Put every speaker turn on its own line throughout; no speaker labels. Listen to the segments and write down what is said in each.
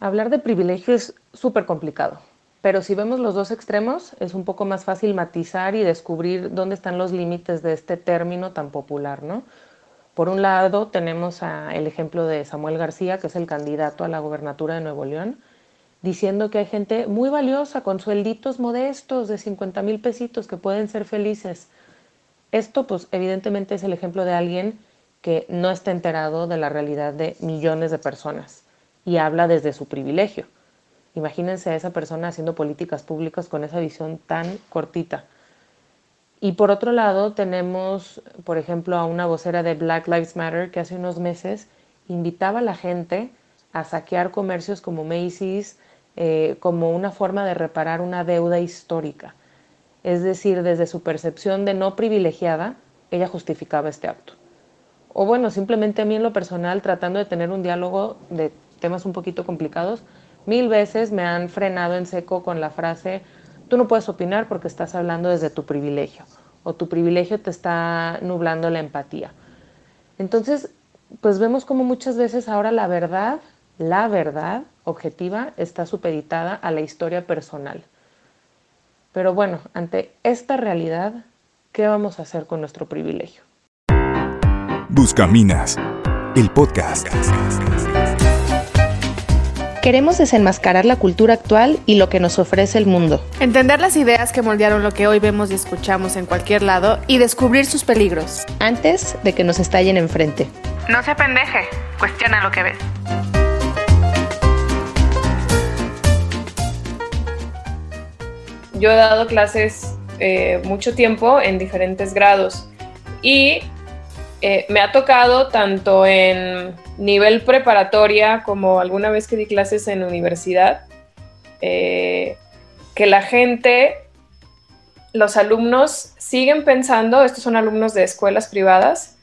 Hablar de privilegio es súper complicado, pero si vemos los dos extremos, es un poco más fácil matizar y descubrir dónde están los límites de este término tan popular, ¿no? Por un lado, tenemos el ejemplo de Samuel García, que es el candidato a la gobernatura de Nuevo León, diciendo que hay gente muy valiosa con suelditos modestos de 50 mil pesitos que pueden ser felices. Esto, pues, evidentemente es el ejemplo de alguien que no está enterado de la realidad de millones de personas y habla desde su privilegio. Imagínense a esa persona haciendo políticas públicas con esa visión tan cortita. Y por otro lado, tenemos, por ejemplo, a una vocera de Black Lives Matter que hace unos meses invitaba a la gente a saquear comercios como Macy's eh, como una forma de reparar una deuda histórica. Es decir, desde su percepción de no privilegiada, ella justificaba este acto. O bueno, simplemente a mí en lo personal, tratando de tener un diálogo de temas un poquito complicados, mil veces me han frenado en seco con la frase, tú no puedes opinar porque estás hablando desde tu privilegio o tu privilegio te está nublando la empatía. Entonces, pues vemos como muchas veces ahora la verdad, la verdad objetiva está supeditada a la historia personal. Pero bueno, ante esta realidad, ¿qué vamos a hacer con nuestro privilegio?
Buscaminas, el podcast.
Queremos desenmascarar la cultura actual y lo que nos ofrece el mundo.
Entender las ideas que moldearon lo que hoy vemos y escuchamos en cualquier lado y descubrir sus peligros.
Antes de que nos estallen enfrente.
No se pendeje, cuestiona lo que ves. Yo he dado clases eh, mucho tiempo en diferentes grados y eh, me ha tocado tanto en nivel preparatoria como alguna vez que di clases en universidad, eh, que la gente, los alumnos siguen pensando, estos son alumnos de escuelas privadas,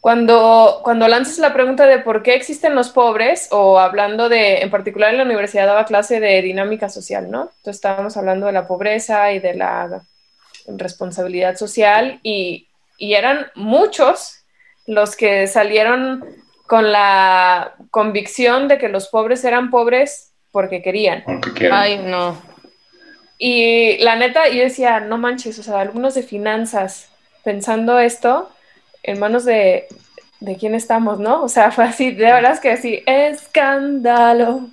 cuando, cuando lanzas la pregunta de por qué existen los pobres, o hablando de, en particular en la universidad daba clase de dinámica social, ¿no? Entonces estábamos hablando de la pobreza y de la responsabilidad social y y eran muchos los que salieron con la convicción de que los pobres eran pobres porque querían.
Ay, no.
Y la neta, yo decía, no manches, o sea, alumnos de finanzas pensando esto, en manos de, de quién estamos, ¿no? O sea, fue así, de verdad es que así, escándalo.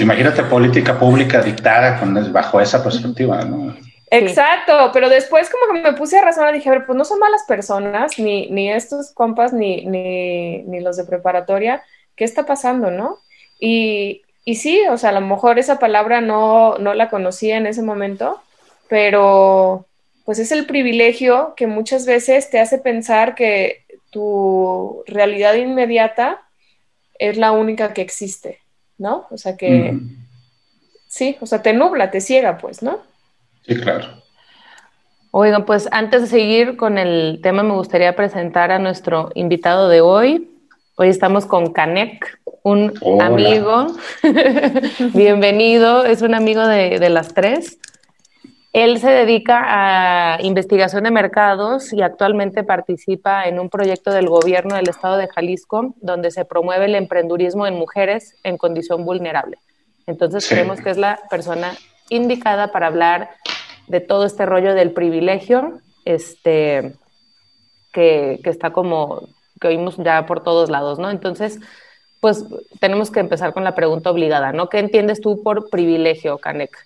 Imagínate política pública dictada con, bajo esa perspectiva, ¿no?
Exacto, pero después como que me puse a razonar, dije, a ver, pues no son malas personas, ni, ni estos compas, ni, ni, ni los de preparatoria, ¿qué está pasando, no? Y, y sí, o sea, a lo mejor esa palabra no, no la conocía en ese momento, pero pues es el privilegio que muchas veces te hace pensar que tu realidad inmediata es la única que existe, ¿no? O sea que, sí, o sea, te nubla, te ciega, pues, ¿no?
Sí, claro.
Oigan, pues antes de seguir con el tema, me gustaría presentar a nuestro invitado de hoy. Hoy estamos con Canek, un amigo. Bienvenido, es un amigo de, de las tres. Él se dedica a investigación de mercados y actualmente participa en un proyecto del gobierno del estado de Jalisco donde se promueve el emprendurismo en mujeres en condición vulnerable. Entonces creemos que es la persona indicada para hablar de todo este rollo del privilegio, este, que, que, está como, que oímos ya por todos lados, ¿no? Entonces, pues tenemos que empezar con la pregunta obligada, ¿no? ¿Qué entiendes tú por privilegio, Canek?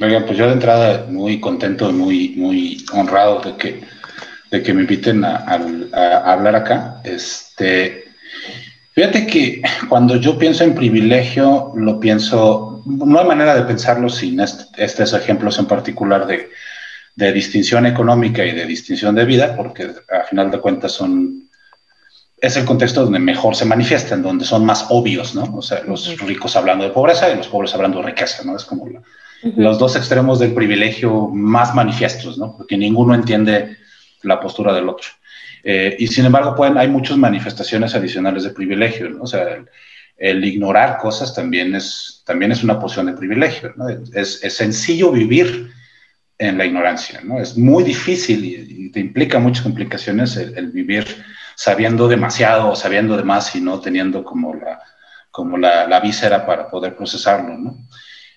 Oiga, pues yo de entrada muy contento y muy, muy honrado de que, de que me inviten a, a hablar acá. Este, Fíjate que cuando yo pienso en privilegio, lo pienso, no hay manera de pensarlo sin estos ejemplos en particular de, de, distinción económica y de distinción de vida, porque a final de cuentas son, es el contexto donde mejor se manifiestan, donde son más obvios, ¿no? O sea, los ricos hablando de pobreza y los pobres hablando de riqueza, ¿no? Es como los dos extremos del privilegio más manifiestos, ¿no? Porque ninguno entiende la postura del otro. Eh, y sin embargo, pueden, hay muchas manifestaciones adicionales de privilegio, ¿no? O sea, el, ignorar cosas también es, también es una posición de privilegio, ¿no? Es, sencillo vivir en la ignorancia, ¿no? Es muy difícil y, te implica muchas complicaciones el, vivir sabiendo demasiado o sabiendo de más y no teniendo como la, como la, la víscera para poder procesarlo.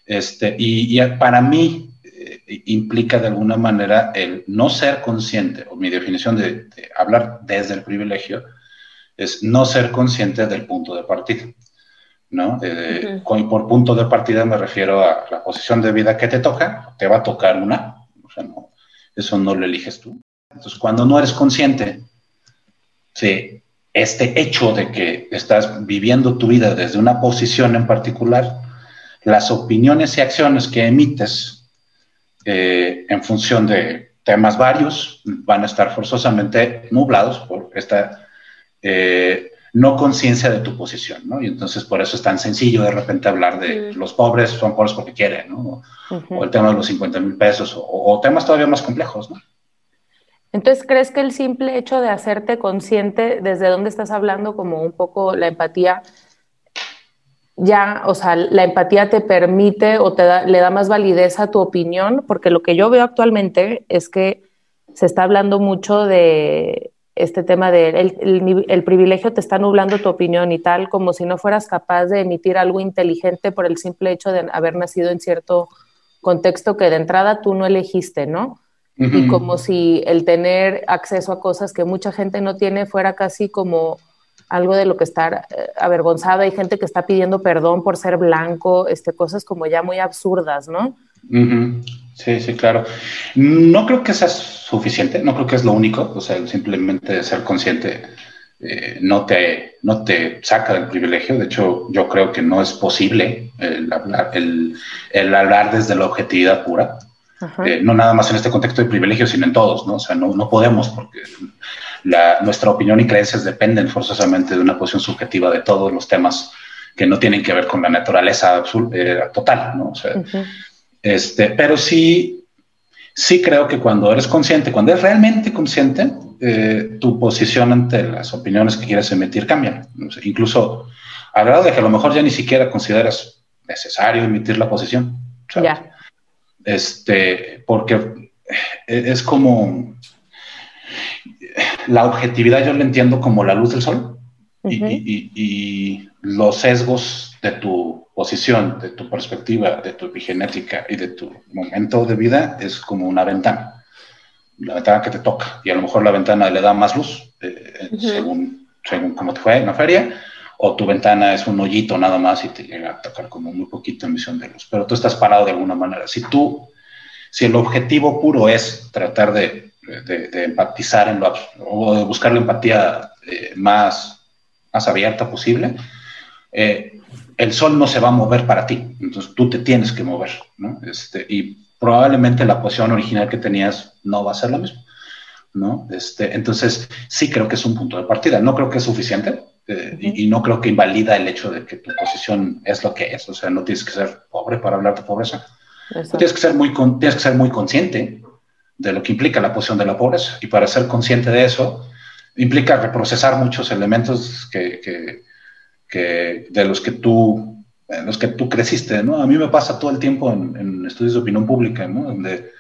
Este, y, para mí eh, implica de alguna manera el no ser consciente, o mi definición de, hablar desde el privilegio, es no ser consciente del punto de partida. ¿No? Eh, por punto de partida me refiero a la posición de vida que te toca, te va a tocar una, o sea, no, eso no lo eliges tú. Entonces, cuando no eres consciente de este hecho de que estás viviendo tu vida desde una posición en particular, las opiniones y acciones que emites eh, en función de temas varios van a estar forzosamente nublados por esta eh, no conciencia de tu posición, ¿no? Y entonces por eso es tan sencillo de repente hablar de los pobres son pobres porque quieren, ¿no? O el tema de los 50 mil pesos, o, temas todavía más complejos, ¿no?
Entonces, ¿crees que el simple hecho de hacerte consciente desde dónde estás hablando, como un poco la empatía, ya, o sea, la empatía te permite o te le da más validez a tu opinión? Porque lo que yo veo actualmente es que se está hablando mucho de este tema de el, privilegio te está nublando tu opinión y tal, como si no fueras capaz de emitir algo inteligente por el simple hecho de haber nacido en cierto contexto que de entrada tú no elegiste, ¿no? Y como si el tener acceso a cosas que mucha gente no tiene fuera casi como algo de lo que estar eh, avergonzada. Hay gente que está pidiendo perdón por ser blanco, este, cosas como ya muy absurdas, ¿no?
Sí, sí, claro. No creo que sea suficiente, no creo que es lo único, o sea, simplemente ser consciente eh, no, te, no te saca del privilegio, de hecho yo creo que no es posible el hablar, el, hablar desde la objetividad pura, eh, no nada más en este contexto de privilegio, sino en todos, ¿no? O sea, no, no podemos porque la, nuestra opinión y creencias dependen forzosamente de una posición subjetiva de todos los temas que no tienen que ver con la naturaleza eh, total, ¿no? O sea, este, pero sí, sí creo que cuando eres consciente, cuando eres realmente consciente, eh, tu posición ante las opiniones que quieres emitir cambia. incluso al grado de que a lo mejor ya ni siquiera consideras necesario emitir la posición. Ya. Este, porque es como la objetividad, yo lo entiendo como la luz del sol y, los sesgos de tu posición, de tu perspectiva, de tu epigenética y de tu momento de vida es como una ventana, la ventana que te toca. Y a lo mejor la ventana le da más luz, eh, según, según cómo te fue en la feria, o tu ventana es un hoyito nada más y te llega a tocar como muy poquita emisión de luz. Pero tú estás parado de alguna manera. Si tú, si el objetivo puro es tratar de, de, empatizar en lo, o de buscar la empatía eh, más, más abierta posible, eh, el sol no se va a mover para ti, entonces tú te tienes que mover, ¿no? Este, y probablemente la posición original que tenías no va a ser la misma, ¿no? Este, entonces sí creo que es un punto de partida, no creo que es suficiente eh, y, no creo que invalida el hecho de que tu posición es lo que es, o sea, no tienes que ser pobre para hablar de pobreza, tienes que, ser muy, tienes que ser muy consciente de lo que implica la posición de la pobreza y para ser consciente de eso implica reprocesar muchos elementos que, que de los que tú, los que tú creciste, ¿no? A mí me pasa todo el tiempo en, estudios de opinión pública, ¿no? Donde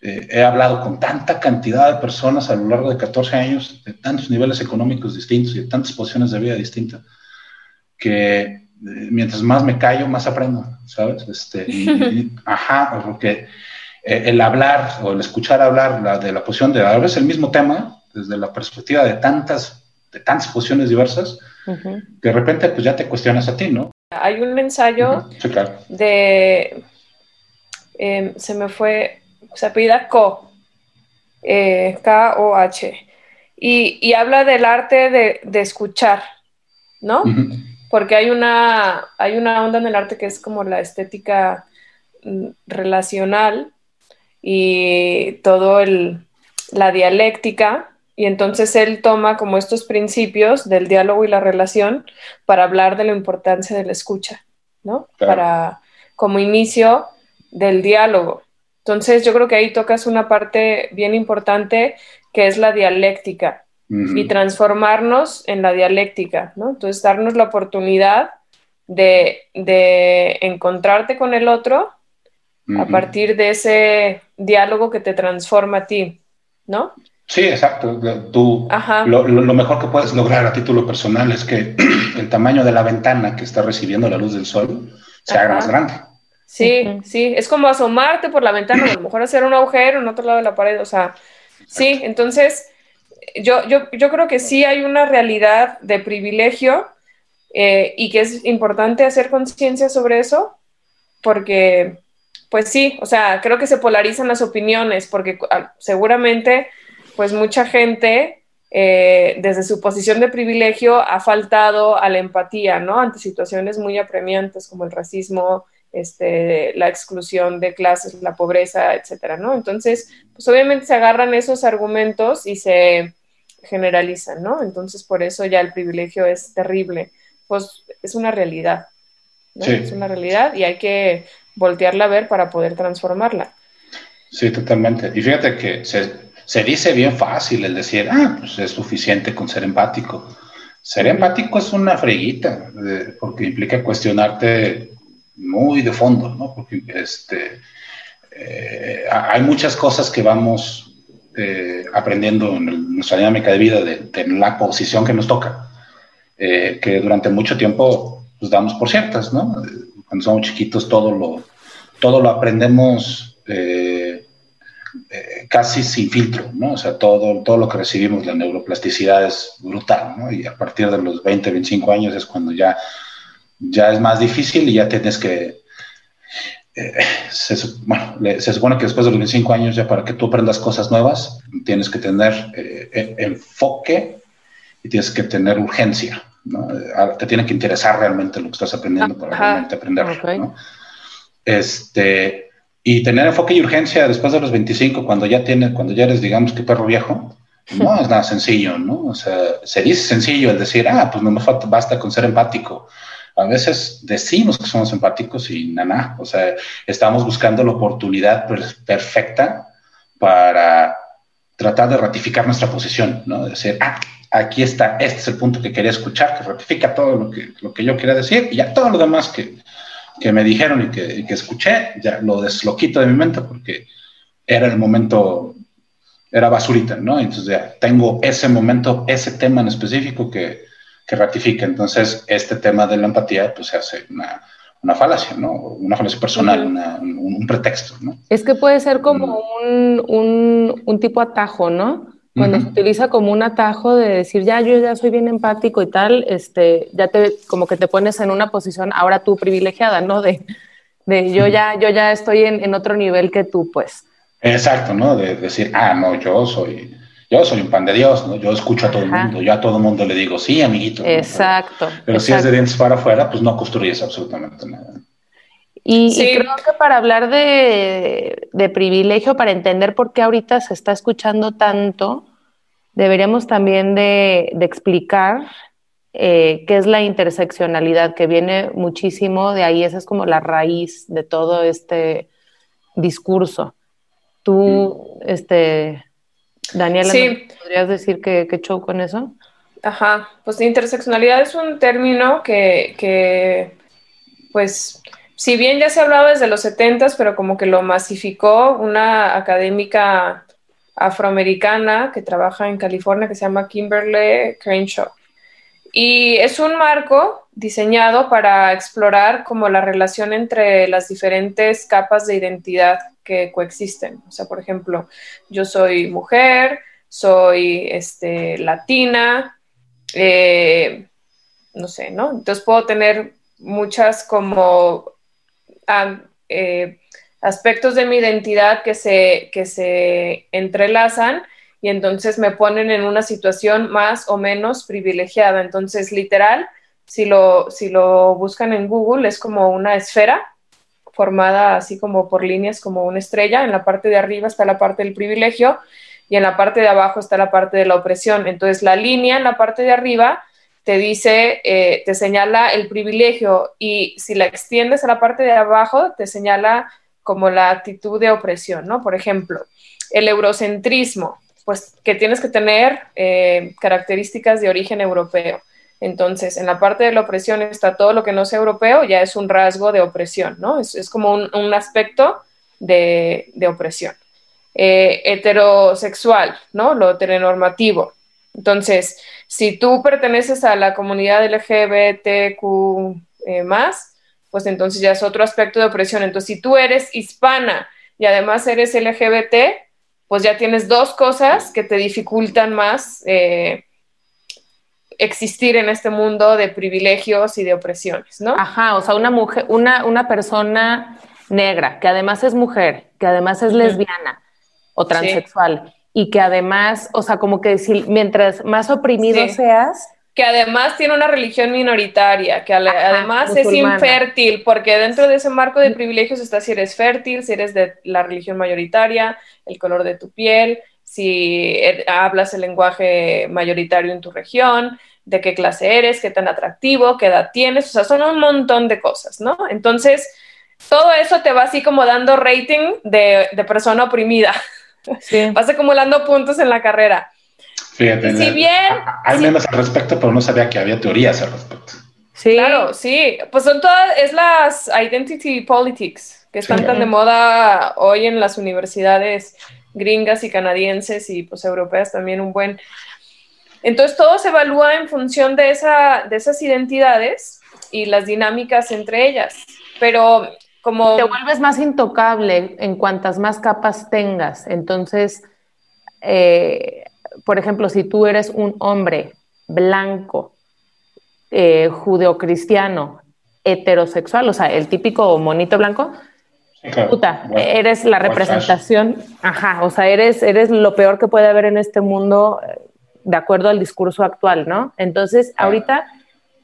eh, he hablado con tanta cantidad de personas a lo largo de 14 años, de tantos niveles económicos distintos y de tantas posiciones de vida distintas, que eh, mientras más me callo, más aprendo, ¿sabes? Este, ajá, porque eh, el hablar o el escuchar hablar la, de la posición de a veces el mismo tema, desde la perspectiva de tantas, de tantas posiciones diversas, de repente pues ya te cuestionas a ti, ¿no?
Hay un ensayo de, em, se me fue, se apellida Ko, eh, K-O-H, y, habla del arte de, escuchar, ¿no? Porque hay una, hay una onda en el arte que es como la estética mm, relacional y todo el, la dialéctica, y entonces él toma como estos principios del diálogo y la relación para hablar de la importancia de la escucha, ¿no? Para como inicio del diálogo. Entonces yo creo que ahí tocas una parte bien importante que es la dialéctica y transformarnos en la dialéctica, ¿no? Entonces darnos la oportunidad de, encontrarte con el otro a partir de ese diálogo que te transforma a ti, ¿no?
Sí, exacto. Tú, lo, lo, mejor que puedes lograr a título personal es que el tamaño de la ventana que está recibiendo la luz del sol se haga más grande.
Sí, sí, es como asomarte por la ventana, a lo mejor hacer un agujero en otro lado de la pared, o sea, sí, entonces yo, yo, yo creo que sí hay una realidad de privilegio eh, y que es importante hacer conciencia sobre eso, porque, pues sí, o sea, creo que se polarizan las opiniones, porque ah, seguramente, pues mucha gente, eh, desde su posición de privilegio, ha faltado a la empatía, ¿no? Ante situaciones muy apremiantes como el racismo, este, la exclusión de clases, la pobreza, etcétera, ¿no? Entonces, pues obviamente se agarran esos argumentos y se generalizan, ¿no? Entonces, por eso ya el privilegio es terrible. Pues es una realidad, ¿no? Es una realidad y hay que voltearla a ver para poder transformarla.
Sí, totalmente. Y fíjate que se, dice bien fácil el decir, ah, pues es suficiente con ser empático. Ser empático es una freguita, porque implica cuestionarte muy de fondo, ¿no? Porque este, eh, hay muchas cosas que vamos eh, aprendiendo en, nuestra dinámica de vida, de, la posición que nos toca, eh, que durante mucho tiempo pues, damos por ciertas, ¿no? Cuando somos chiquitos todo lo, todo lo aprendemos casi sin filtro, ¿no? O sea, todo, todo lo que recibimos, la neuroplasticidad es brutal, ¿no? Y a partir de los 20, 25 años es cuando ya ya es más difícil y ya tienes que... Eh, se, bueno, se supone que después de los 25 años ya para que tú aprendas cosas nuevas tienes que tener eh, enfoque y tienes que tener urgencia. ¿no? Te tiene que interesar realmente lo que estás aprendiendo para realmente aprenderlo. ¿no? Este, y tener enfoque y urgencia después de los 25, cuando ya tienes, cuando ya eres, digamos que perro viejo, no es nada sencillo, ¿no? O sea, se dice sencillo el decir, ah, pues no me falta, basta con ser empático a veces decimos que somos empáticos y nada, o sea, estamos buscando la oportunidad perfecta para tratar de ratificar nuestra posición, ¿no? De decir, ah, aquí está, este es el punto que quería escuchar, que ratifica todo lo que, lo que yo quería decir y ya todo lo demás que, que me dijeron y que, que, escuché, ya lo desloquito de mi mente porque era el momento, era basurita, ¿no? Entonces ya tengo ese momento, ese tema en específico que, que ratifique. Entonces, este tema de la empatía, pues se hace una, una falacia, ¿no? Una falacia personal, un, pretexto, ¿no?
Es que puede ser como un, un, un tipo atajo, ¿no? Cuando se utiliza como un atajo de decir, ya, yo ya soy bien empático y tal, este, ya te, como que te pones en una posición ahora tú privilegiada, ¿no? De, de yo, ya, yo ya estoy en, en otro nivel que tú, pues.
Exacto, ¿no? De decir, ah, no, yo soy yo soy un pan de Dios, ¿no? Yo escucho a todo el mundo, yo a todo el mundo le digo, sí, amiguito.
Exacto.
Pero, si es de dientes para afuera, pues no construyes absolutamente nada.
Y, creo que para hablar de, privilegio, para entender por qué ahorita se está escuchando tanto, deberíamos también de, explicar eh, qué es la interseccionalidad, que viene muchísimo de ahí, esa es como la raíz de todo este discurso. Tú, mm. este, Daniela, ¿podrías decir qué, show con eso?
Ajá, pues interseccionalidad es un término que, pues, si bien ya se ha hablado desde los 70 pero como que lo masificó una académica afroamericana que trabaja en California que se llama Kimberly Crenshaw. Y es un marco diseñado para explorar como la relación entre las diferentes capas de identidad que coexisten. O sea, por ejemplo, yo soy mujer, soy este, latina, eh, no sé, ¿no? Entonces puedo tener muchas como eh, aspectos de mi identidad que se, que se entrelazan y entonces me ponen en una situación más o menos privilegiada. Entonces, literal, si lo, si lo buscan en Google, es como una esfera formada así como por líneas como una estrella. En la parte de arriba está la parte del privilegio y en la parte de abajo está la parte de la opresión. Entonces la línea en la parte de arriba te dice, eh, te señala el privilegio y si la extiendes a la parte de abajo te señala como la actitud de opresión, ¿no? Por ejemplo, el eurocentrismo, pues que tienes que tener eh, características de origen europeo. Entonces, en la parte de la opresión está todo lo que no sea europeo, ya es un rasgo de opresión, ¿no? Es, como un, aspecto de, opresión. eh, heterosexual, ¿no? Lo heteronormativo. Entonces, si tú perteneces a la comunidad LGBTQ eh, más, pues entonces ya es otro aspecto de opresión. Entonces, si tú eres hispana y además eres LGBT, pues ya tienes dos cosas que te dificultan más eh, existir en este mundo de privilegios y de opresiones, ¿no?
Ajá, o sea, una mujer, una, una persona negra, que además es mujer, que además es lesbiana o transexual, y que además, o sea, como que si, mientras más oprimido seas,
que además tiene una religión minoritaria, que además es infértil, porque dentro de ese marco de privilegios está si eres fértil, si eres de la religión mayoritaria, el color de tu piel, si er, hablas el lenguaje mayoritario en tu región, de qué clase eres, qué tan atractivo, qué edad tienes, o sea, son un montón de cosas, ¿no? Entonces, todo eso te va así como dando rating de, persona oprimida. Vas acumulando puntos en la carrera.
Fíjate, si bien... Hay menos al respecto, pero no sabía que había teorías al respecto.
Sí. Claro, sí. Pues son todas, es las identity politics que están tan de moda hoy en las universidades gringas y canadienses y pues europeas también un buen. Entonces todo se evalúa en función de, esa, de esas identidades y las dinámicas entre ellas. Pero como...
Te vuelves más intocable en cuantas más capas tengas. Entonces, eh, por ejemplo, si tú eres un hombre blanco, eh, judeocristiano, heterosexual, o sea, el típico monito blanco, puta, eres la representación, ajá, o sea, eres, eres lo peor que puede haber en este mundo eh, de acuerdo al discurso actual, ¿no? Entonces, ahorita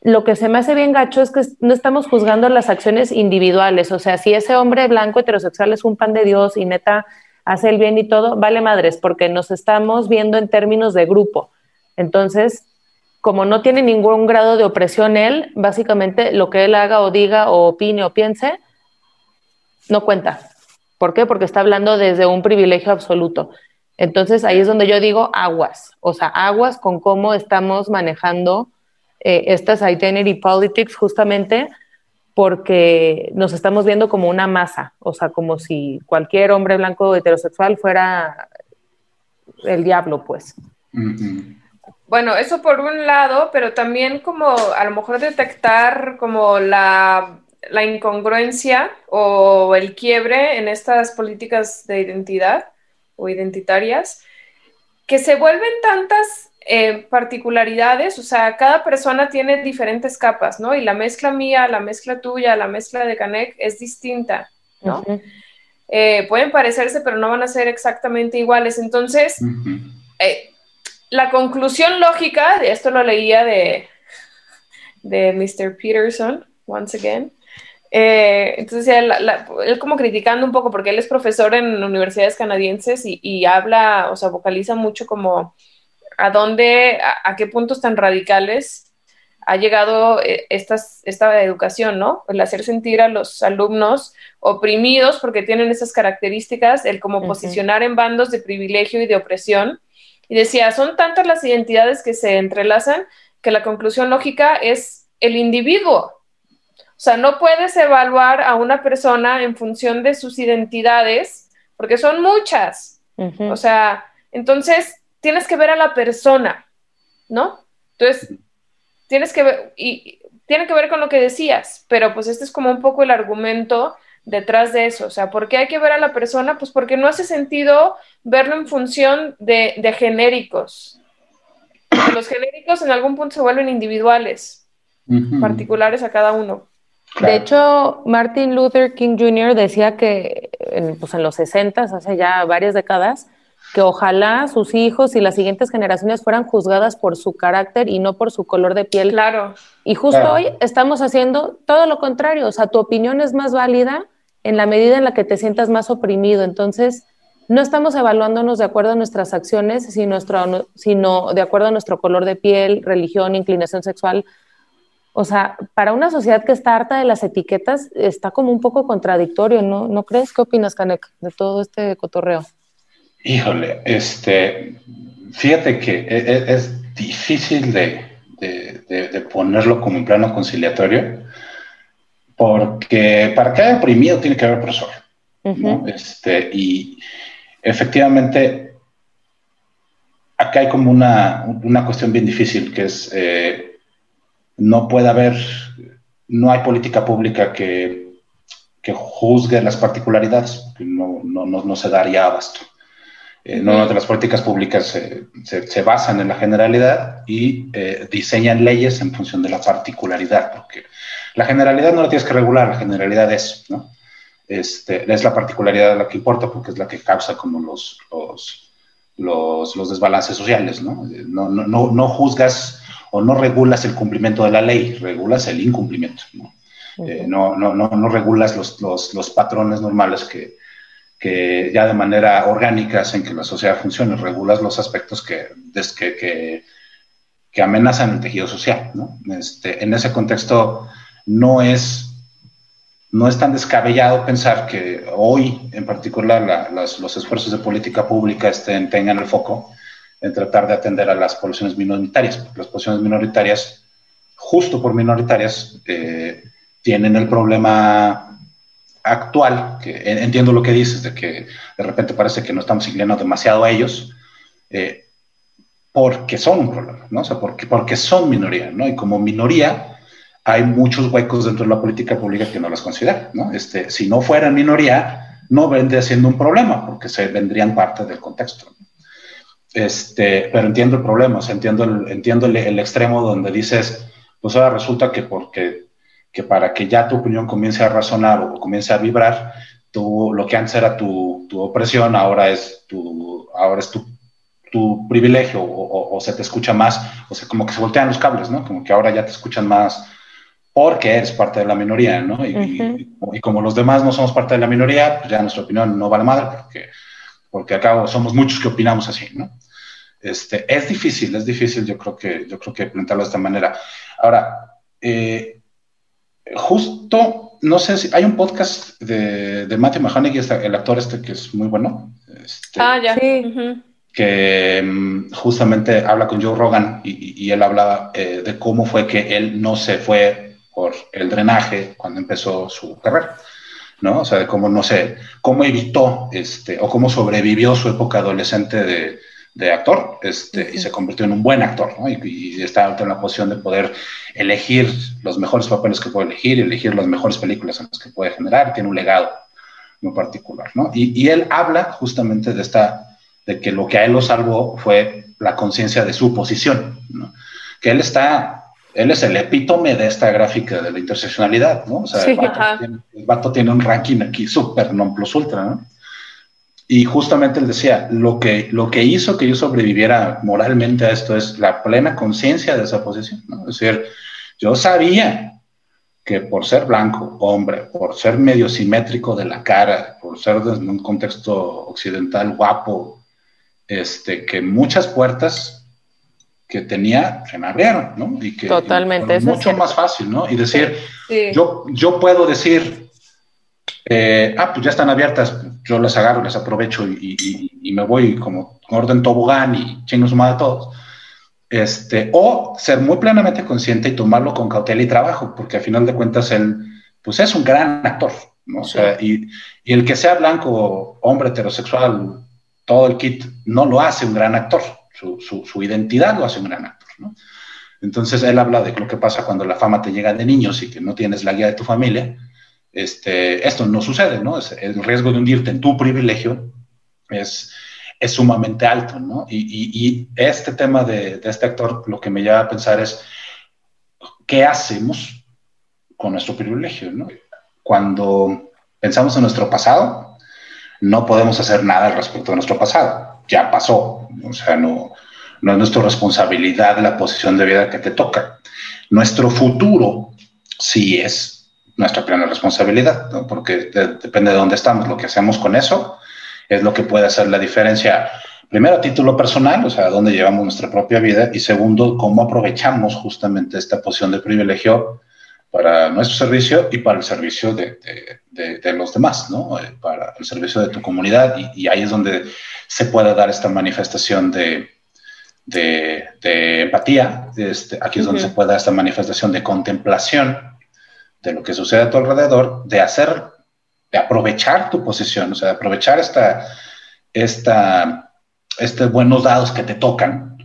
lo que se me hace bien gacho es que no estamos juzgando las acciones individuales, o sea, si ese hombre blanco heterosexual es un pan de Dios y neta hace el bien y todo, vale madres, porque nos estamos viendo en términos de grupo. Entonces, como no tiene ningún grado de opresión él, básicamente lo que él haga o diga o opine o piense, no cuenta. ¿Por qué? Porque está hablando desde un privilegio absoluto. Entonces ahí es donde yo digo aguas, o sea, aguas con cómo estamos manejando eh, estas identity politics justamente porque nos estamos viendo como una masa, o sea, como si cualquier hombre blanco heterosexual fuera el diablo, pues.
Bueno, eso por un lado, pero también como a lo mejor detectar como la, la incongruencia o el quiebre en estas políticas de identidad o identitarias, que se vuelven tantas eh, particularidades, o sea, cada persona tiene diferentes capas, ¿no? Y la mezcla mía, la mezcla tuya, la mezcla de Canek es distinta, ¿no? Eh, pueden parecerse, pero no van a ser exactamente iguales. Entonces, eh, la conclusión lógica, de esto lo leía de, de Mr. Peterson, once again, entonces, él, él, como criticando un poco, porque él es profesor en universidades canadienses y, y, habla, o sea, vocaliza mucho como a dónde, a, qué puntos tan radicales ha llegado eh, esta educación, ¿no? El hacer sentir a los alumnos oprimidos porque tienen esas características, el como posicionar en bandos de privilegio y de opresión. Y decía, son tantas las identidades que se entrelazan que la conclusión lógica es el individuo. O sea, no puedes evaluar a una persona en función de sus identidades, porque son muchas. O sea, entonces tienes que ver a la persona, ¿no? Entonces, tienes que ver, y tiene que ver con lo que decías, pero pues este es como un poco el argumento detrás de eso. O sea, ¿por qué hay que ver a la persona? Pues porque no hace sentido verlo en función de, genéricos. los genéricos en algún punto se vuelven individuales, particulares a cada uno.
De hecho, Martin Luther King Jr. decía que en, pues en los 60, hace ya varias décadas, que ojalá sus hijos y las siguientes generaciones fueran juzgadas por su carácter y no por su color de piel.
Claro.
Y justo hoy estamos haciendo todo lo contrario, o sea, tu opinión es más válida en la medida en la que te sientas más oprimido. Entonces, no estamos evaluándonos de acuerdo a nuestras acciones, sino, sino de acuerdo a nuestro color de piel, religión, inclinación sexual. O sea, para una sociedad que está harta de las etiquetas, está como un poco contradictorio, ¿no? ¿No crees? ¿Qué opinas, Canek, de todo este cotorreo?
Híjole, este, fíjate que e, e, es, difícil de, ponerlo como un plano conciliatorio, porque para cada oprimido tiene que haber profesor. este, y efectivamente, acá hay como una, una cuestión bien difícil, que es, eh, no puede haber, no hay política pública que, que juzgue las particularidades, no, no, no, se daría abasto. Eh, no, las políticas públicas se, se, basan en la generalidad y eh, diseñan leyes en función de la particularidad, porque la generalidad no la tienes que regular, la generalidad es, ¿no? Este, es la particularidad la que importa porque es la que causa como los, los, los, los desbalances sociales, ¿no? No, ¿no? no, juzgas o no regulas el cumplimiento de la ley, regulas el incumplimiento, ¿no? Eh, no, no, no, no, regulas los, los, los patrones normales que, que, ya de manera orgánica hacen que la sociedad funcione, regulas los aspectos que, que, que, que amenazan el tejido social. ¿no? Este, en ese contexto no es no es tan descabellado pensar que hoy, en particular, los esfuerzos de política pública estén, tengan el foco en tratar de atender a las poblaciones minoritarias, las poblaciones minoritarias, justo por minoritarias, eh, tienen el problema actual, que entiendo lo que dices, de que de repente parece que no estamos inclinando demasiado a ellos, eh, porque son un problema, ¿no? O sea, porque, porque son minoría, ¿no? Y como minoría, hay muchos huecos dentro de la política pública que no las consideran, ¿no? Este, si no fueran minoría, no vendría siendo un problema, porque se vendrían parte del contexto. Este, pero entiendo el problema, entiendo, el, entiendo el, extremo donde dices, pues ahora resulta que porque que para que ya tu opinión comience a razonar o comience a vibrar, tú, lo que antes era tu, tu opresión, ahora es tu, ahora es tu, tu privilegio o, o, se te escucha más, o sea, como que se voltean los cables, ¿no? Como que ahora ya te escuchan más porque eres parte de la minoría, ¿no? Y, y, como los demás no somos parte de la minoría, pues ya nuestra opinión no vale madre, porque, porque acá somos muchos que opinamos así, ¿no? Este, es difícil, es difícil, yo creo que, yo creo que plantearlo de esta manera. Ahora, eh, justo, no sé si hay un podcast de, de Matthew McConaughey, el actor este que es muy bueno. Este,
ah, ya. Sí.
Que mm, justamente habla con Joe Rogan y, y él habla eh, de cómo fue que él no se fue por el drenaje cuando empezó su carrera, ¿no? O sea, de cómo, no sé, cómo evitó, este, o cómo sobrevivió su época adolescente de, de actor, este, y se convirtió en un buen actor, ¿no? Y, está en la posición de poder elegir los mejores papeles que puede elegir, elegir las mejores películas en las que puede generar, tiene un legado muy particular, ¿no? Y, y él habla justamente de esta, de que lo que a él lo salvó fue la conciencia de su posición, ¿no? Que él está él es el epítome de esta gráfica de la interseccionalidad, ¿no? O sea, el, vato tiene, un ranking aquí súper non plus ultra, ¿no? Y justamente él decía, lo que, lo que hizo que yo sobreviviera moralmente a esto es la plena conciencia de esa posición, ¿no? Es decir, yo sabía que por ser blanco, hombre, por ser medio simétrico de la cara, por ser en un contexto occidental guapo, este, que muchas puertas que tenía se me abrieron, ¿no? Y que
Totalmente,
es mucho más fácil, ¿no? Y decir, yo, yo puedo decir, eh, ah, pues ya están abiertas, yo las agarro, las aprovecho y, y, me voy como orden tobogán y chingo sumada a todos. Este, o ser muy plenamente consciente y tomarlo con cautela y trabajo, porque al final de cuentas él, pues es un gran actor, ¿no? O sea, y, y el que sea blanco, hombre heterosexual, todo el kit, no lo hace un gran actor su, identidad lo hace un gran actor, ¿no? Entonces él habla de lo que pasa cuando la fama te llega de niños y que no tienes la guía de tu familia. Este, esto no sucede, ¿no? el riesgo de hundirte en tu privilegio es, es sumamente alto, ¿no? Y, este tema de, este actor lo que me lleva a pensar es, ¿qué hacemos con nuestro privilegio, ¿no? Cuando pensamos en nuestro pasado, no podemos hacer nada respecto a nuestro pasado ya pasó, o sea, no, no es nuestra responsabilidad la posición de vida que te toca. Nuestro futuro sí es nuestra plena responsabilidad, porque depende de dónde estamos, lo que hacemos con eso es lo que puede hacer la diferencia, primero a título personal, o sea, dónde llevamos nuestra propia vida, y segundo, cómo aprovechamos justamente esta posición de privilegio para nuestro servicio y para el servicio de, de, los demás, ¿no? Eh, para el servicio de tu comunidad, y, y ahí es donde se pueda dar esta manifestación de, de, empatía. Este, aquí es donde se puede dar esta manifestación de contemplación de lo que sucede a tu alrededor, de hacer, de aprovechar tu posición, o sea, de aprovechar esta, esta, este buenos dados que te tocan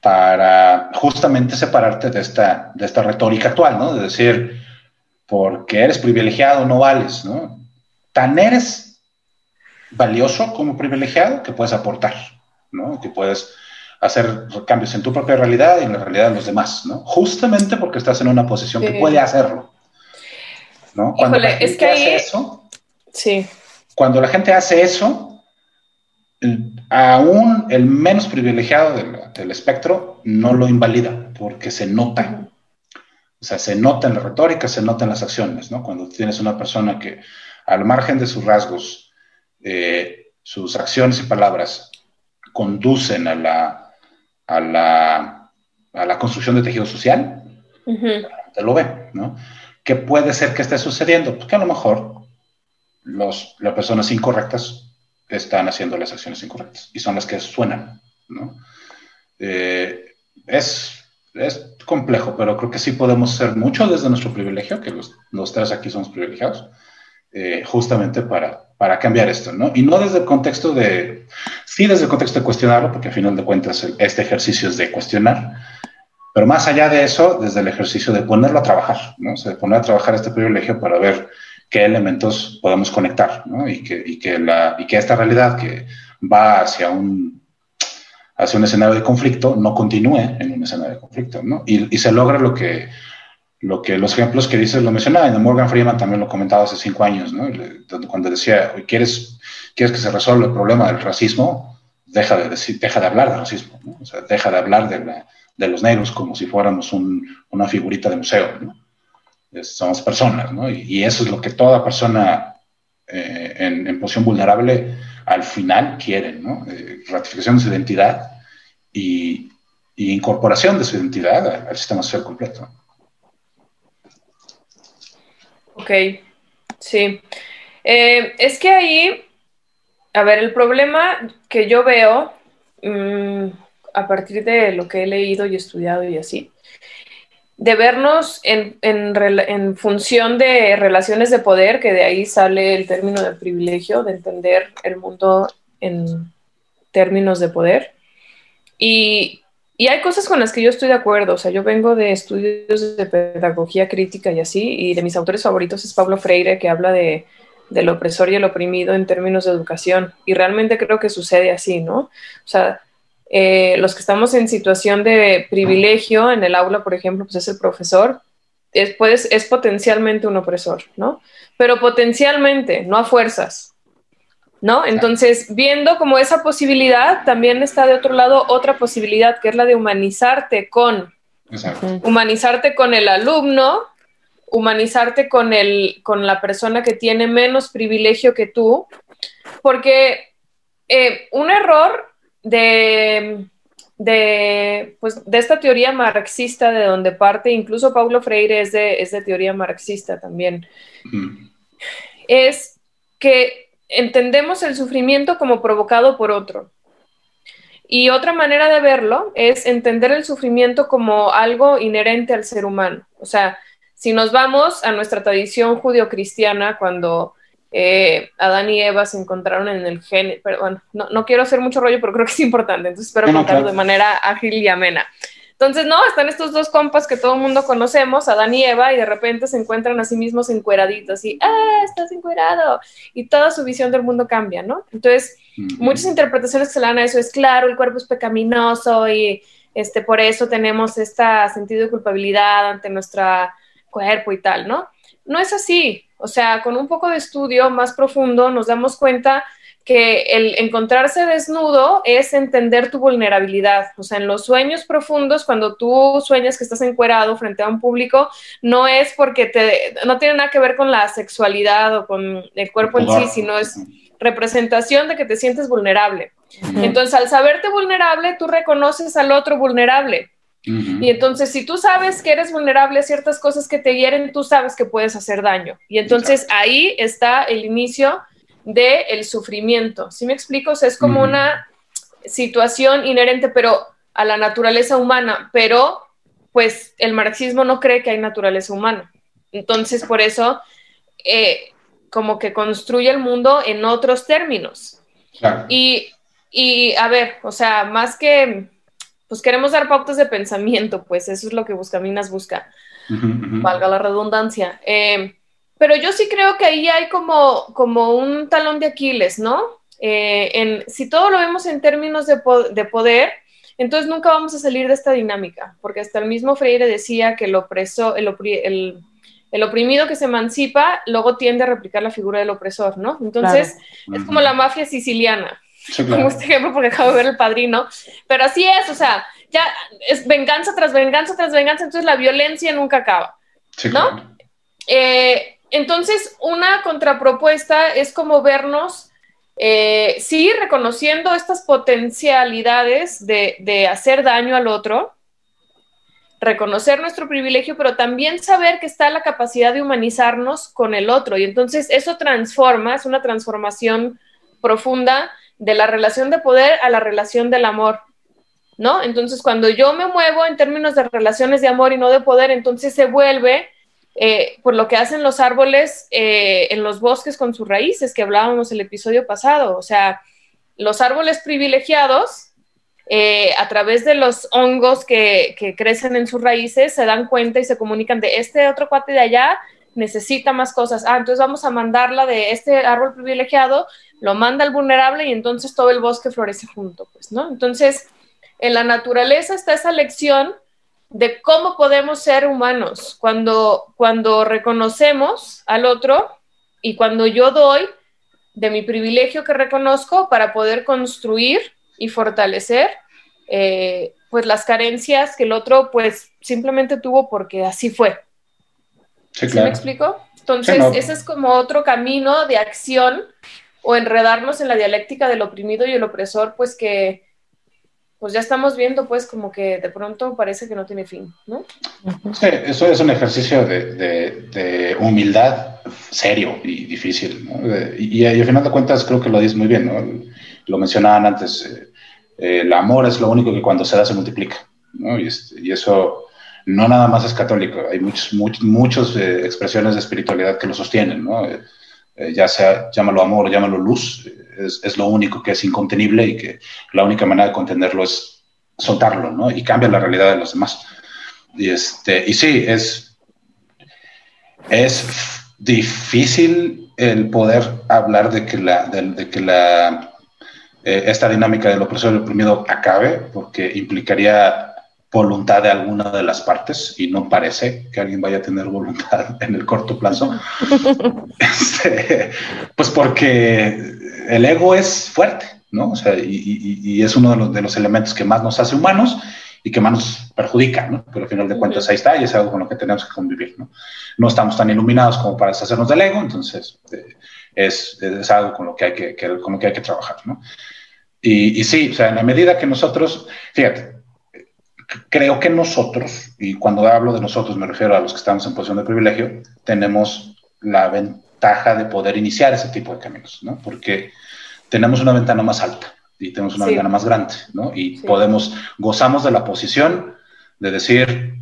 para justamente separarte de esta, de esta retórica actual, ¿no? De decir, porque eres privilegiado no vales, ¿no? Tan eres valioso como privilegiado que puedes aportar, ¿no? Que puedes hacer cambios en tu propia realidad y en la realidad de los demás, ¿no? Justamente porque estás en una posición que puede hacerlo. ¿No? Cuando la gente
es que
hace eso,
sí.
cuando la gente hace eso, aún el menos privilegiado del, del, espectro no lo invalida porque se nota. O sea, se nota en la retórica, se nota en las acciones, ¿no? Cuando tienes una persona que, al margen de sus rasgos, eh, sus acciones y palabras conducen a la, a la, a la construcción de tejido social, uh -huh. te lo ve, ¿no? ¿Qué puede ser que esté sucediendo? Pues que a lo mejor los, las personas incorrectas están haciendo las acciones incorrectas y son las que suenan, ¿no? Eh, es, es complejo, pero creo que sí podemos ser mucho desde nuestro privilegio, que los, los tres aquí somos privilegiados, eh, justamente para, para cambiar esto, ¿no? Y no desde el contexto de, sí desde el contexto de cuestionarlo, porque a final de cuentas este ejercicio es de cuestionar, pero más allá de eso, desde el ejercicio de ponerlo a trabajar, ¿no? O sea, de poner a trabajar este privilegio para ver qué elementos podemos conectar, ¿no? Y que, y que, la, y que esta realidad que va hacia un, hacia un escenario de conflicto no continúe en un escenario de conflicto, ¿no? Y, y se logra lo que, lo que los ejemplos que dices lo mencionaba, Morgan Freeman también lo comentaba hace cinco años, ¿no? Cuando decía, ¿quieres, ¿quieres que se resuelva el problema del racismo? Deja de, decir, deja de hablar del racismo, ¿no? O sea, deja de hablar de, la, de los negros como si fuéramos un, una figurita de museo, ¿no? somos personas, ¿no? Y, eso es lo que toda persona eh, en, en, posición vulnerable al final quiere, ¿no? Eh, ratificación de su identidad y, incorporación de su identidad al, sistema social completo.
Ok, sí. Eh, es que ahí, a ver, el problema que yo veo mmm, a partir de lo que he leído y estudiado y así, de vernos en, en, en, función de relaciones de poder, que de ahí sale el término del privilegio, de entender el mundo en términos de poder. Y, y, hay cosas con las que yo estoy de acuerdo, o sea, yo vengo de estudios de pedagogía crítica y así, y de mis autores favoritos es Pablo Freire, que habla de, del opresor y el oprimido en términos de educación, y realmente creo que sucede así, ¿no? O sea, eh, los que estamos en situación de privilegio en el aula, por ejemplo, pues es el profesor, es, pues, es potencialmente un opresor, ¿no? Pero potencialmente, no a fuerzas, ¿no? Entonces, viendo como esa posibilidad, también está de otro lado otra posibilidad, que es la de humanizarte con, Exacto. humanizarte con el alumno, humanizarte con, el, con la persona que tiene menos privilegio que tú, porque eh, un error de, de, pues, de esta teoría marxista de donde parte, incluso Paulo Freire es de, es de teoría marxista también, mm. es que entendemos el sufrimiento como provocado por otro. Y otra manera de verlo es entender el sufrimiento como algo inherente al ser humano. O sea, si nos vamos a nuestra tradición judio-cristiana, cuando eh, Adán y Eva se encontraron en el gen, pero bueno, no, no, quiero hacer mucho rollo, pero creo que es importante, entonces espero no, contarlo claro. de manera ágil y amena. Entonces, no, están estos dos compas que todo el mundo conocemos, Adán y Eva, y de repente se encuentran a sí mismos encueraditos y, ah, estás encuerado, y toda su visión del mundo cambia, ¿no? Entonces, uh -huh. muchas interpretaciones que se le dan a eso es, claro, el cuerpo es pecaminoso y este, por eso tenemos este sentido de culpabilidad ante nuestro cuerpo y tal, ¿no? No es así, o sea, con un poco de estudio más profundo nos damos cuenta que el encontrarse desnudo es entender tu vulnerabilidad. O sea, en los sueños profundos, cuando tú sueñas que estás encuerado frente a un público, no es porque te, no tiene nada que ver con la sexualidad o con el cuerpo en sí, sino es representación de que te sientes vulnerable. Entonces, al saberte vulnerable, tú reconoces al otro vulnerable. Uh -huh. Y entonces, si tú sabes que eres vulnerable a ciertas cosas que te hieren, tú sabes que puedes hacer daño. Y entonces Exacto. ahí está el inicio del el sufrimiento. ¿Sí me explico? O sea, es como uh -huh. una situación inherente, pero a la naturaleza humana, pero pues el marxismo no cree que hay naturaleza humana. Entonces, por eso, eh, como que construye el mundo en otros términos. Y, y, a ver, o sea, más que, pues queremos dar pautas de pensamiento, pues eso es lo que Buscaminas busca, valga la redundancia. Eh, pero yo sí creo que ahí hay como, como un talón de Aquiles, ¿no? Eh, en, si todo lo vemos en términos de, de poder, entonces nunca vamos a salir de esta dinámica, porque hasta el mismo Freire decía que el, opreso, el, el, oprimido que se emancipa luego tiende a replicar la figura del opresor, ¿no? Entonces es como la mafia siciliana, como este ejemplo porque acabo de ver el padrino, pero así es, o sea, ya es venganza tras venganza tras venganza, entonces la violencia nunca acaba, ¿no? Eh, entonces, una contrapropuesta es como vernos eh, sí, reconociendo estas potencialidades de, hacer daño al otro, reconocer nuestro privilegio, pero también saber que está la capacidad de humanizarnos con el otro. Y entonces eso transforma, es una transformación profunda de la relación de poder a la relación del amor. ¿No? Entonces, cuando yo me muevo en términos de relaciones de amor y no de poder, entonces se vuelve eh, por lo que hacen los árboles eh, en los bosques con sus raíces, que hablábamos el episodio pasado. O sea, los árboles privilegiados, eh, a través de los hongos que, que, crecen en sus raíces, se dan cuenta y se comunican de este otro cuate de allá necesita más cosas. Ah, entonces vamos a mandarla de este árbol privilegiado, lo manda al vulnerable y entonces todo el bosque florece junto, pues, ¿no? Entonces, en la naturaleza está esa lección de cómo podemos ser humanos cuando, cuando reconocemos al otro y cuando yo doy de mi privilegio que reconozco para poder construir y fortalecer eh, pues las carencias que el otro pues simplemente tuvo porque así fue. Sí, me explico? Entonces, ese es como otro camino de acción o enredarnos en la dialéctica del oprimido y el opresor, pues que, pues ya estamos viendo pues como que de pronto parece que no tiene fin, ¿no?
Sí, eso es un ejercicio de, humildad serio y difícil, ¿no? Y, al final de cuentas creo que lo dices muy bien, ¿no? Lo mencionaban antes, eh, eh, el amor es lo único que cuando se da se multiplica, ¿no? Y, y eso no nada más es católico, hay muchas muchos, eh, expresiones de espiritualidad que lo sostienen, ¿no? ya sea, llámalo amor, llámalo luz, es, lo único que es incontenible y que la única manera de contenerlo es soltarlo, ¿no? Y cambia la realidad de los demás. Y, este, y sí, es, es difícil el poder hablar de que, la, de, que la, eh, esta dinámica del opresor y el oprimido acabe, porque implicaría voluntad de alguna de las partes y no parece que alguien vaya a tener voluntad en el corto plazo. Este, pues porque el ego es fuerte, ¿no? O sea, y, es uno de los, elementos que más nos hace humanos y que más nos perjudica, ¿no? Pero al final de cuentas ahí está y es algo con lo que tenemos que convivir, ¿no? No estamos tan iluminados como para deshacernos del ego, entonces eh, es, es, algo con lo que hay que, con lo que, hay que trabajar, ¿no? Y, y sí, o sea, en la medida que nosotros, fíjate, creo que nosotros, y cuando hablo de nosotros me refiero a los que estamos en posición de privilegio, tenemos la ventaja de poder iniciar ese tipo de caminos, ¿no? Porque tenemos una ventana más alta y tenemos una ventana más grande, ¿no? Y podemos, gozamos de la posición de decir,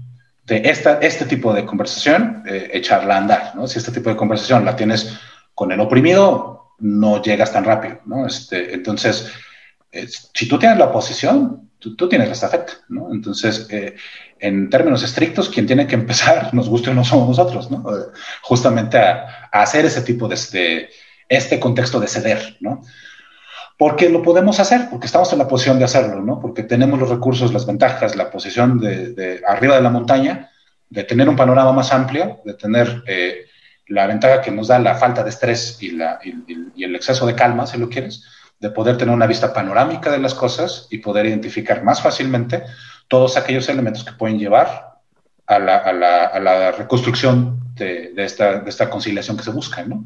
de esta, este tipo de conversación, eh, echarla a andar, ¿no? Si este tipo de conversación la tienes con el oprimido, no llegas tan rápido, ¿no? Este, entonces, si tú tienes la posición, tú, tienes la estafeta, ¿no? Entonces, eh, en términos estrictos, quien tiene que empezar, nos guste o no somos nosotros, ¿no? Justamente a, hacer ese tipo de este, este contexto de ceder, ¿no? Porque lo podemos hacer, porque estamos en la posición de hacerlo, ¿no? Porque tenemos los recursos, las ventajas, la posición de, arriba de la montaña, de tener un panorama más amplio, de tener eh, la ventaja que nos da la falta de estrés y, la, y, el exceso de calma, si lo quieres, de poder tener una vista panorámica de las cosas y poder identificar más fácilmente todos aquellos elementos que pueden llevar a la, a la, a la reconstrucción de, de, esta, de, esta, conciliación que se busca. ¿no?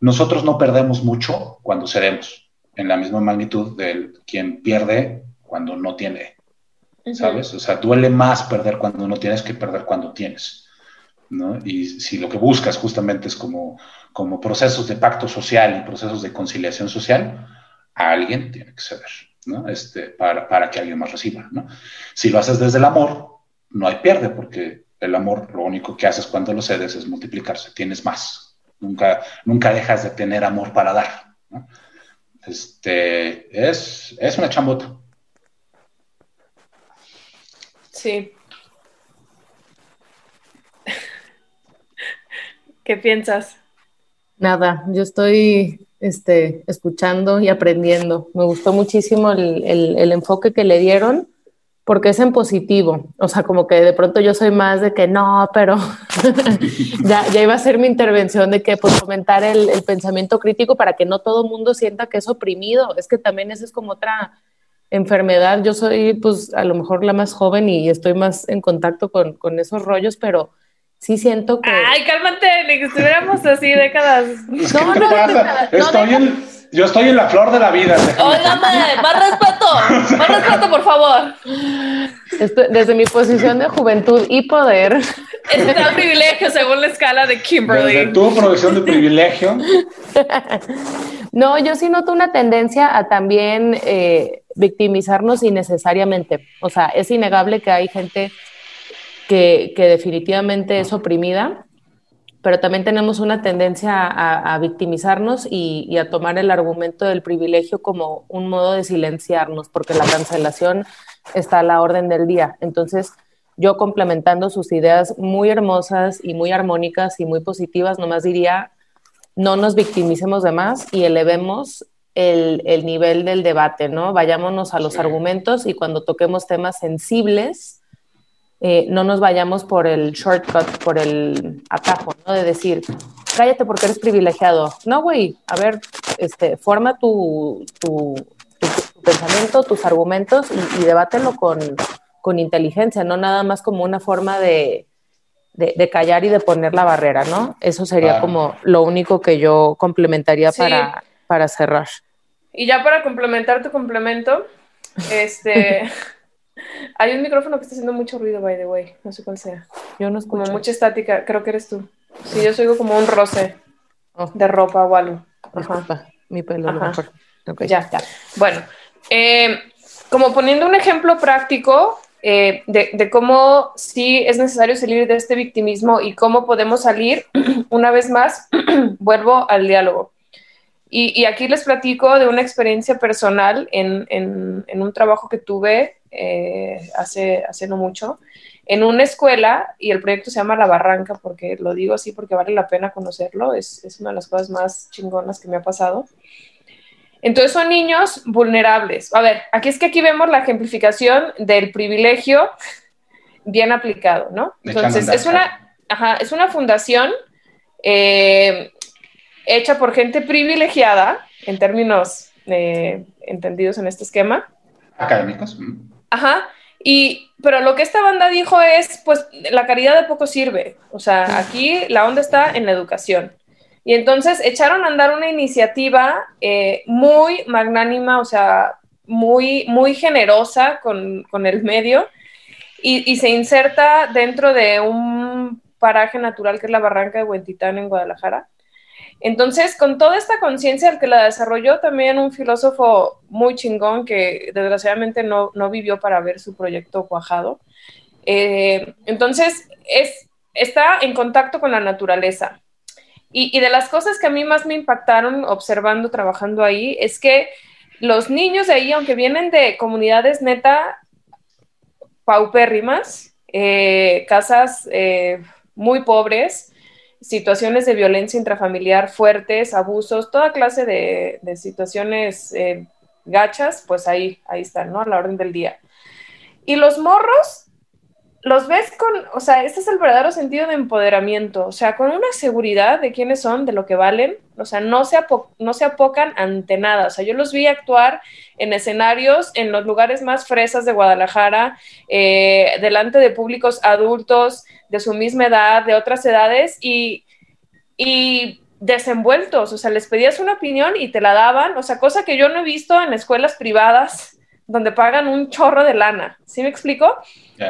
Nosotros no perdemos mucho cuando cedemos en la misma magnitud de quien pierde cuando no tiene, ¿sabes? O sea, duele más perder cuando no tienes que perder cuando tienes, ¿no? Y si lo que buscas justamente es como, como procesos de pacto social y procesos de conciliación social, a alguien tiene que ceder, ¿no? Este, para, para que alguien más reciba, ¿no? Si lo haces desde el amor, no hay pierde, porque el amor lo único que haces cuando lo cedes es multiplicarse, tienes más. Nunca, nunca dejas de tener amor para dar, ¿no? Este, es, es una chambota.
Sí. ¿Qué piensas?
Nada, yo estoy este, escuchando y aprendiendo. Me gustó muchísimo el, el, enfoque que le dieron porque es en positivo. O sea, como que de pronto yo soy más de que no, pero ya, ya, iba a ser mi intervención de que pues fomentar el, pensamiento crítico para que no todo mundo sienta que es oprimido. Es que también esa es como otra enfermedad. Yo soy pues a lo mejor la más joven y estoy más en contacto con, con esos rollos, pero sí siento que.
Ay, cálmate, ni que estuviéramos así décadas.
no, no, estoy en, yo estoy en la flor de la vida.
Óigame, más respeto, más respeto, por favor.
desde mi posición de juventud y poder.
Este es el privilegio según la escala de Kimberly.
Desde tu profesión de privilegio.
No, yo sí noto una tendencia a también eh, victimizarnos innecesariamente. O sea, es innegable que hay gente que, definitivamente es oprimida, pero también tenemos una tendencia a, victimizarnos y, a tomar el argumento del privilegio como un modo de silenciarnos, porque la cancelación está a la orden del día. Entonces, yo complementando sus ideas muy hermosas y muy armónicas y muy positivas, nomás diría, no nos victimicemos de más y elevemos el, nivel del debate, ¿no? Vayámonos a los argumentos y cuando toquemos temas sensibles, eh, no nos vayamos por el shortcut, por el atajo, ¿no? De decir, cállate porque eres privilegiado. No, güey, a ver, este, forma tu, tu, pensamiento, tus argumentos y, debátelo con, con, inteligencia, no nada más como una forma de, de, callar y de poner la barrera, ¿no? Eso sería como lo único que yo complementaría para, para cerrar.
Y ya para complementar tu complemento, este... Hay un micrófono que está haciendo mucho ruido, by the way. No sé cuál sea.
Yo no escucho.
Como mucha estática. Creo que eres tú. Sí, yo soy como un roce oh. de ropa o algo.
Ajá. Mi pelo, lo mejor.
Ya, ya. Bueno, eh, como poniendo un ejemplo práctico eh, de, de, cómo sí es necesario salir de este victimismo y cómo podemos salir, una vez más, vuelvo al diálogo. Y, aquí les platico de una experiencia personal en, en, un trabajo que tuve eh, hace, hace no mucho en una escuela y el proyecto se llama La Barranca porque lo digo así porque vale la pena conocerlo, es, es una de las cosas más chingonas que me ha pasado. Entonces son niños vulnerables. A ver, aquí es que aquí vemos la ejemplificación del privilegio bien aplicado, ¿no? Entonces es una, ajá, es una fundación eh, hecha por gente privilegiada, en términos eh, entendidos en este esquema.
Académicos.
Ajá. Y, pero lo que esta banda dijo es, pues, la caridad de poco sirve. O sea, aquí la onda está en la educación. Y entonces echaron a andar una iniciativa eh, muy magnánima, o sea, muy, muy generosa con, con el medio y, y, se inserta dentro de un paraje natural que es la barranca de Huentitán en Guadalajara. Entonces, con toda esta conciencia al que la desarrolló también un filósofo muy chingón que desgraciadamente no, vivió para ver su proyecto cuajado. Eh, entonces, es, está en contacto con la naturaleza. Y, de las cosas que a mí más me impactaron observando, trabajando ahí, es que los niños de ahí, aunque vienen de comunidades neta paupérrimas, eh, casas eh, muy pobres, situaciones de violencia intrafamiliar fuertes, abusos, toda clase de, situaciones eh, gachas, pues ahí, ahí están, ¿no? A la orden del día. Y los morros los ves con, o sea, este es el verdadero sentido de empoderamiento, o sea, con una seguridad de quiénes son, de lo que valen, o sea, no se, no se apocan ante nada, o sea, yo los vi actuar en escenarios en los lugares más fresas de Guadalajara, eh, delante de públicos adultos de su misma edad, de otras edades, y, y desenvueltos, o sea, les pedías una opinión y te la daban, o sea, cosa que yo no he visto en escuelas privadas donde pagan un chorro de lana. ¿Sí me explico?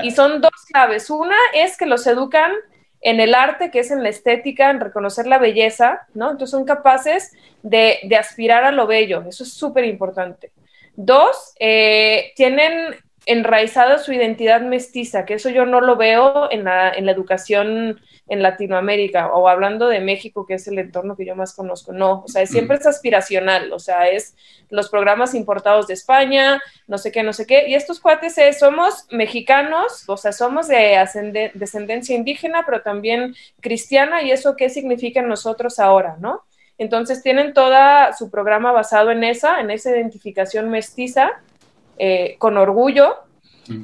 Y son dos claves. Una es que los educan en el arte, que es en la estética, en reconocer la belleza, ¿no? Entonces son capaces de, aspirar a lo bello. Eso es súper importante. Dos, eh, tienen enraizada su identidad mestiza, que eso yo no lo veo en la, en la educación en Latinoamérica o hablando de México, que es el entorno que yo más conozco. No, o sea, siempre es aspiracional, o sea, es los programas importados de España, no sé qué, no sé qué. Y estos cuates es, somos mexicanos, o sea, somos de descendencia indígena, pero también cristiana, y eso qué significa en nosotros ahora, ¿no? Entonces tienen todo su programa basado en esa, en esa identificación mestiza, eh, con orgullo,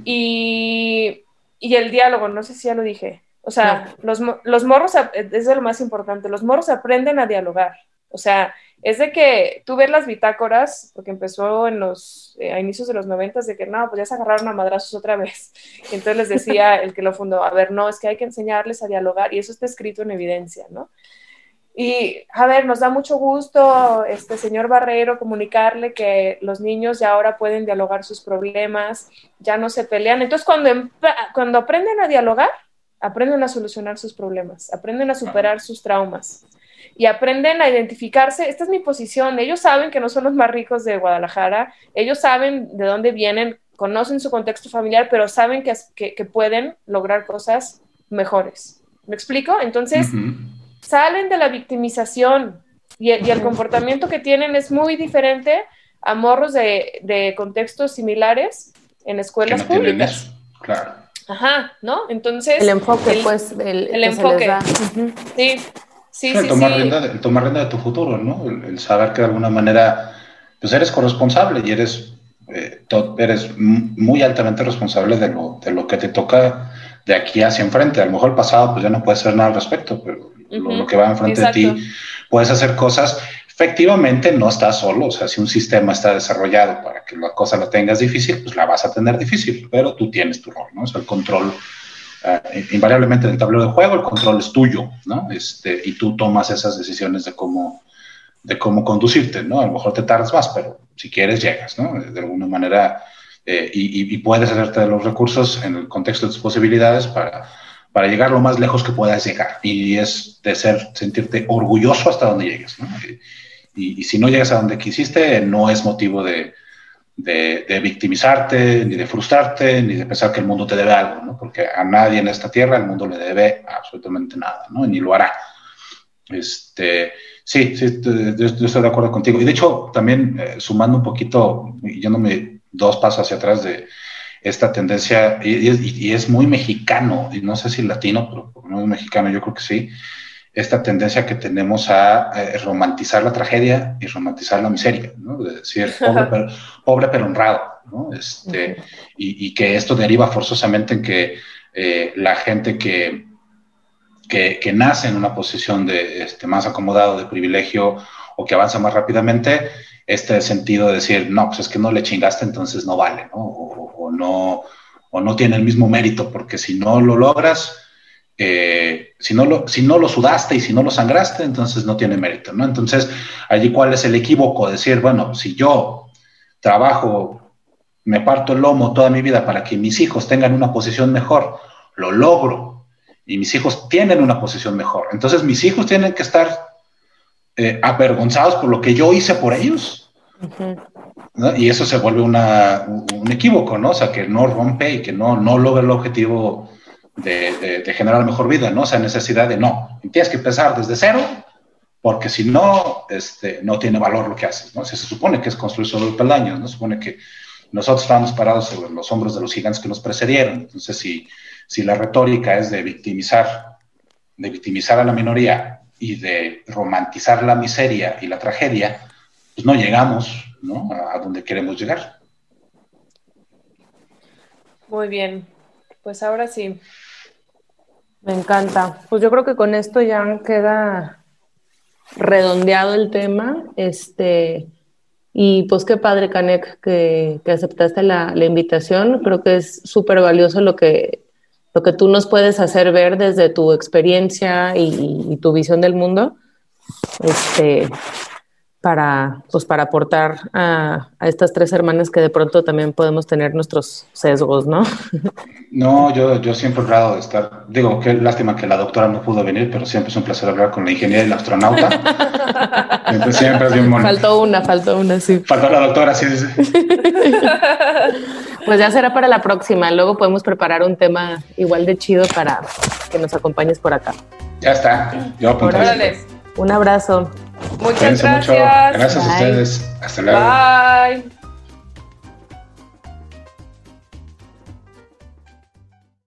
y, y el diálogo, no sé si ya lo dije, o sea, los, los morros, es lo más importante, los morros aprenden a dialogar. O sea, es de que tú ves las bitácoras, porque empezó en los, eh, a inicios de los noventas, de que no, pues ya se agarraron a madrazos otra vez. Y entonces les decía el que lo fundó, a ver, no, es que hay que enseñarles a dialogar y eso está escrito en evidencia, ¿no? Y, a ver, nos da mucho gusto, este señor Barrero, comunicarle que los niños ya ahora pueden dialogar sus problemas, ya no se pelean. Entonces, cuando, cuando aprenden a dialogar, aprenden a solucionar sus problemas, aprenden a superar sus traumas y aprenden a identificarse. Esta es mi posición. Ellos saben que no son los más ricos de Guadalajara, ellos saben de dónde vienen, conocen su contexto familiar, pero saben que, que, pueden lograr cosas mejores. ¿Me explico? Entonces, salen de la victimización y, el comportamiento que tienen es muy diferente a morros de, de contextos similares en escuelas públicas.
Claro.
Ajá, ¿no? Entonces.
El enfoque, pues,
el, el enfoque. Sí, sí, sí.
tomar, Rienda de, tomar rienda de tu futuro, ¿no? El, saber que de alguna manera, pues eres corresponsable y eres, eh, eres muy altamente responsable de lo, de lo que te toca de aquí hacia enfrente. A lo mejor el pasado, pues ya no puedes hacer nada al respecto, pero lo, que va enfrente de ti, puedes hacer cosas efectivamente no estás solo, o sea, si un sistema está desarrollado para que la cosa la tengas difícil, pues la vas a tener difícil, pero tú tienes tu rol, ¿no? O sea, el control, uh, invariablemente en el tablero de juego, el control es tuyo, ¿no? Este, y tú tomas esas decisiones de cómo, de cómo conducirte, ¿no? A lo mejor te tardas más, pero si quieres llegas, ¿no? De alguna manera, eh, y, y, puedes hacerte de los recursos en el contexto de tus posibilidades para, para llegar lo más lejos que puedas llegar. Y es de ser, sentirte orgulloso hasta donde llegues. Y, si no llegas a donde quisiste, no es motivo de, de, victimizarte, ni de frustrarte, ni de pensar que el mundo te debe algo. Porque a nadie en esta tierra el mundo le debe absolutamente nada, ¿no? Ni lo hará. Este, sí, sí, yo, estoy de acuerdo contigo. Y de hecho, también eh, sumando un poquito, yéndome dos pasos hacia atrás de esta tendencia, y, y, es muy mexicano, y no sé si latino, pero no es mexicano, yo creo que sí, esta tendencia que tenemos a, eh, romantizar la tragedia y romantizar la miseria, ¿no? De decir, pobre pero, honrado, ¿no? Este, y, que esto deriva forzosamente en que eh, la gente que, que, nace en una posición de este, más acomodado, de privilegio o que avanza más rápidamente, este sentido de decir, no, pues es que no le chingaste, entonces no vale, ¿no? O, no, o no tiene el mismo mérito, porque si no lo logras, eh, si, no lo, si no lo sudaste y si no lo sangraste, entonces no tiene mérito, ¿no? Entonces, allí cuál es el equívoco, decir, bueno, si yo trabajo, me parto el lomo toda mi vida para que mis hijos tengan una posición mejor, lo logro y mis hijos tienen una posición mejor, entonces mis hijos tienen que estar eh, avergonzados por lo que yo hice por ellos. Y eso se vuelve una, un equívoco, ¿no? O sea, que no rompe y que no, no logra el objetivo de, generar mejor vida, ¿no? O sea, necesidad de no, tienes que empezar desde cero, porque si no, este, no tiene valor lo que haces, ¿no? se supone que es construir sobre peldaños, ¿no? Se supone que nosotros estamos parados sobre los hombros de los gigantes que nos precedieron. Entonces, si, si la retórica es de victimizar, de victimizar a la minoría y de romantizar la miseria y la tragedia, pues no llegamos, ¿no? A, donde queremos llegar.
Muy bien, pues ahora sí,
me encanta. Pues yo creo que con esto ya queda redondeado el tema. Este, y pues qué padre, Canek, que, aceptaste la, invitación. Creo que es súper valioso lo que, lo que tú nos puedes hacer ver desde tu experiencia y, tu visión del mundo. Este, para, pues, para aportar a, a, estas tres hermanas que de pronto también podemos tener nuestros sesgos, ¿no?
No, yo, yo siempre honrado de estar. Digo, qué lástima que la doctora no pudo venir, pero siempre es un placer hablar con la ingeniera y la astronauta. Entonces, siempre es bien
Faltó una, faltó una, sí.
Faltó la doctora, sí, sí.
pues ya será para la próxima. Luego podemos preparar un tema igual de chido para que nos acompañes por acá.
Ya está. Yo apunto.
Un abrazo.
Muchas gracias.
Mucho. Gracias a ustedes. Hasta luego.
Bye.